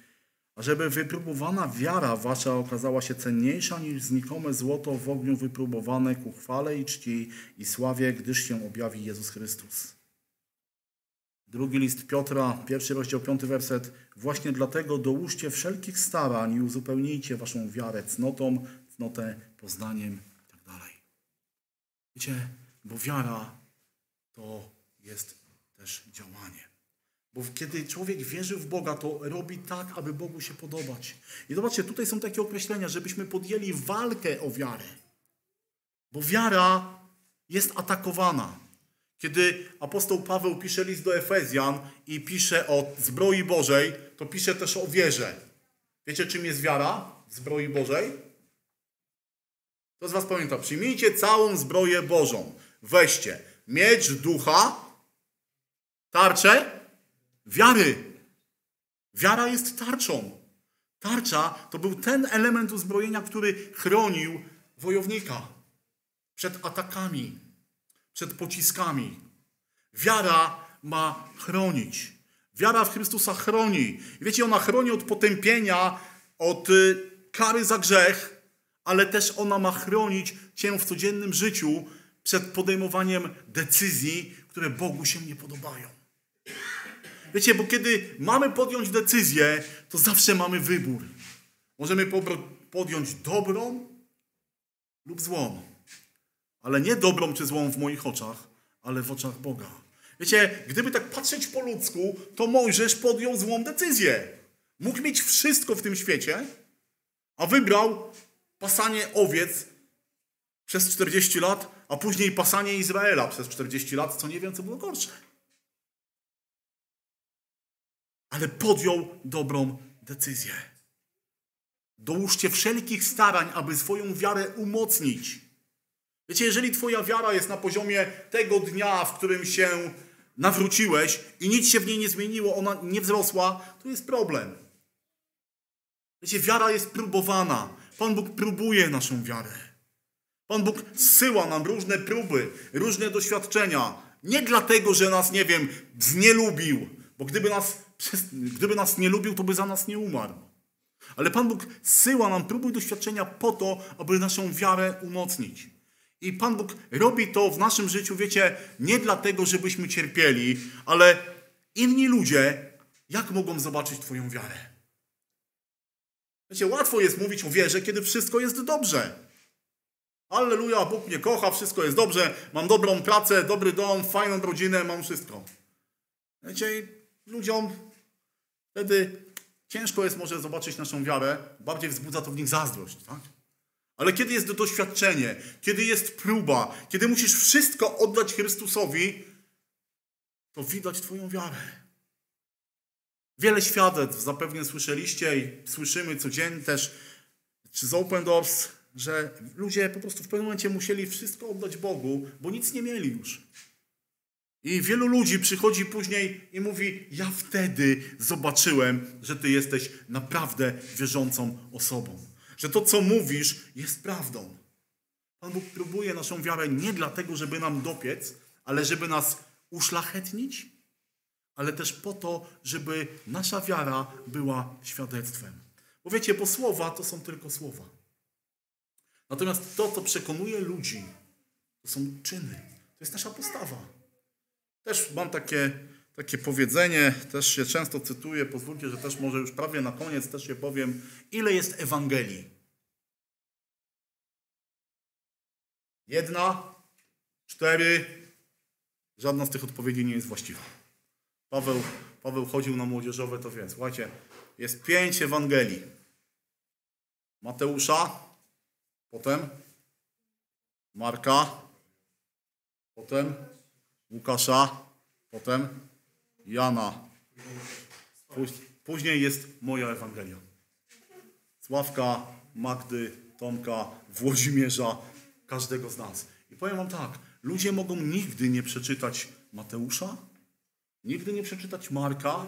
ażeby wypróbowana wiara wasza okazała się cenniejsza niż znikome złoto w ogniu wypróbowane ku chwale i czci i sławie, gdyż się objawi Jezus Chrystus. Drugi list Piotra, pierwszy rozdział, piąty werset. Właśnie dlatego dołóżcie wszelkich starań i uzupełnijcie waszą wiarę cnotą, cnotę poznaniem itd. Tak Wiecie, bo wiara to jest też działanie. Bo kiedy człowiek wierzy w Boga, to robi tak, aby Bogu się podobać. I zobaczcie, tutaj są takie określenia, żebyśmy podjęli walkę o wiarę. Bo wiara jest atakowana. Kiedy apostoł Paweł pisze list do Efezjan i pisze o zbroi Bożej, to pisze też o wierze. Wiecie, czym jest wiara w zbroi Bożej? Kto z Was pamięta? Przyjmijcie całą zbroję Bożą. Weźcie miecz ducha, tarczę wiary. Wiara jest tarczą. Tarcza to był ten element uzbrojenia, który chronił wojownika przed atakami, przed pociskami. Wiara ma chronić. Wiara w Chrystusa chroni. Wiecie, ona chroni od potępienia, od y, kary za grzech, ale też ona ma chronić cię w codziennym życiu przed podejmowaniem decyzji, które Bogu się nie podobają. Wiecie, bo kiedy mamy podjąć decyzję, to zawsze mamy wybór. Możemy podjąć dobrą lub złą. Ale nie dobrą czy złą w moich oczach, ale w oczach Boga. Wiecie, gdyby tak patrzeć po ludzku, to Mojżesz podjął złą decyzję. Mógł mieć wszystko w tym świecie, a wybrał pasanie owiec przez 40 lat, a później pasanie Izraela przez 40 lat, co nie wiem, co było gorsze. Ale podjął dobrą decyzję. Dołóżcie wszelkich starań, aby swoją wiarę umocnić. Wiecie, jeżeli Twoja wiara jest na poziomie tego dnia, w którym się nawróciłeś i nic się w niej nie zmieniło, ona nie wzrosła, to jest problem. Wiecie, wiara jest próbowana. Pan Bóg próbuje naszą wiarę. Pan Bóg zsyła nam różne próby, różne doświadczenia, Nie dlatego, że nas, nie wiem, znielubił, bo gdyby nas, gdyby nas nie lubił, to by za nas nie umarł. Ale Pan Bóg syła nam próby doświadczenia po to, aby naszą wiarę umocnić. I Pan Bóg robi to w naszym życiu, wiecie, nie dlatego, żebyśmy cierpieli, ale inni ludzie, jak mogą zobaczyć Twoją wiarę? Wiecie, łatwo jest mówić o wierze, kiedy wszystko jest dobrze. Alleluja, Bóg mnie kocha, wszystko jest dobrze, mam dobrą pracę, dobry dom, fajną rodzinę, mam wszystko. Wiecie, ludziom wtedy ciężko jest może zobaczyć naszą wiarę, bardziej wzbudza to w nich zazdrość, tak? Ale kiedy jest doświadczenie, kiedy jest próba, kiedy musisz wszystko oddać Chrystusowi, to widać Twoją wiarę. Wiele świadectw zapewne słyszeliście i słyszymy codziennie też czy z Open Doors, że ludzie po prostu w pewnym momencie musieli wszystko oddać Bogu, bo nic nie mieli już. I wielu ludzi przychodzi później i mówi: Ja wtedy zobaczyłem, że Ty jesteś naprawdę wierzącą osobą. Że to, co mówisz, jest prawdą. Pan Bóg próbuje naszą wiarę nie dlatego, żeby nam dopiec, ale żeby nas uszlachetnić, ale też po to, żeby nasza wiara była świadectwem. Bo wiecie, bo słowa to są tylko słowa. Natomiast to, co przekonuje ludzi, to są czyny. To jest nasza postawa. Też mam takie, takie powiedzenie, też się często cytuję, pozwólcie, że też może już prawie na koniec też się powiem, ile jest Ewangelii? Jedna, cztery, żadna z tych odpowiedzi nie jest właściwa. Paweł, Paweł chodził na młodzieżowe, to więc, słuchajcie, jest pięć Ewangelii. Mateusza, potem Marka, potem Łukasza, potem Jana. Później jest moja Ewangelia. Sławka, Magdy, Tomka, Włodzimierza, każdego z nas. I powiem wam tak, ludzie mogą nigdy nie przeczytać Mateusza, nigdy nie przeczytać Marka,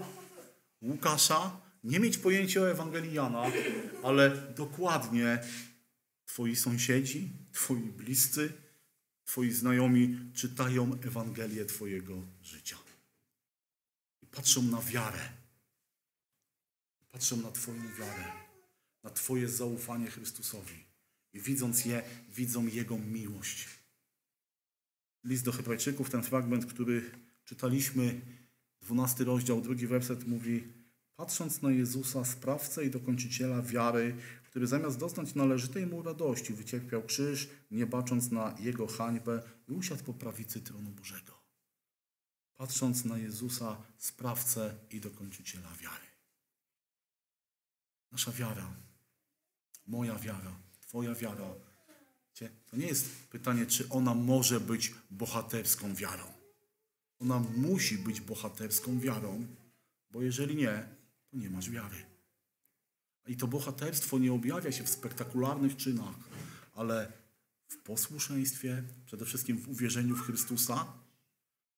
Łukasza, nie mieć pojęcia o Ewangelii Jana, ale dokładnie twoi sąsiedzi, twoi bliscy, Twoi znajomi czytają Ewangelię Twojego życia. I patrzą na wiarę. Patrzą na Twoją wiarę, na Twoje zaufanie Chrystusowi. I widząc je, widzą Jego miłość. List do Hebrajczyków, ten fragment, który czytaliśmy, 12 rozdział, drugi werset mówi: Patrząc na Jezusa, sprawcę i dokończyciela wiary, który zamiast doznać należytej mu radości wycierpiał krzyż, nie bacząc na jego hańbę i usiadł po prawicy tronu Bożego. Patrząc na Jezusa, sprawcę i dokończyciela wiary. Nasza wiara, moja wiara, Twoja wiara, to nie jest pytanie, czy ona może być bohaterską wiarą. Ona musi być bohaterską wiarą, bo jeżeli nie, to nie masz wiary. I to bohaterstwo nie objawia się w spektakularnych czynach, ale w posłuszeństwie, przede wszystkim w uwierzeniu w Chrystusa,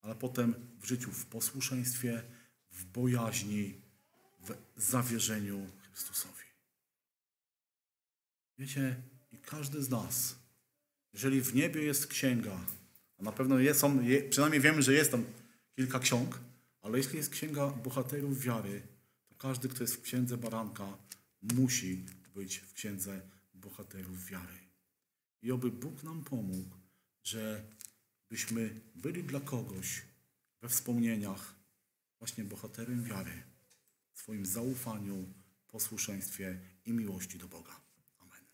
ale potem w życiu w posłuszeństwie, w bojaźni, w zawierzeniu Chrystusowi. Wiecie, i każdy z nas, jeżeli w niebie jest księga, a na pewno jest, przynajmniej wiemy, że jest tam kilka ksiąg, ale jeśli jest księga bohaterów wiary, to każdy, kto jest w księdze baranka, musi być w księdze bohaterów wiary. I oby Bóg nam pomógł, że byśmy byli dla kogoś we wspomnieniach właśnie bohaterem wiary, w swoim zaufaniu, posłuszeństwie i miłości do Boga. Amen.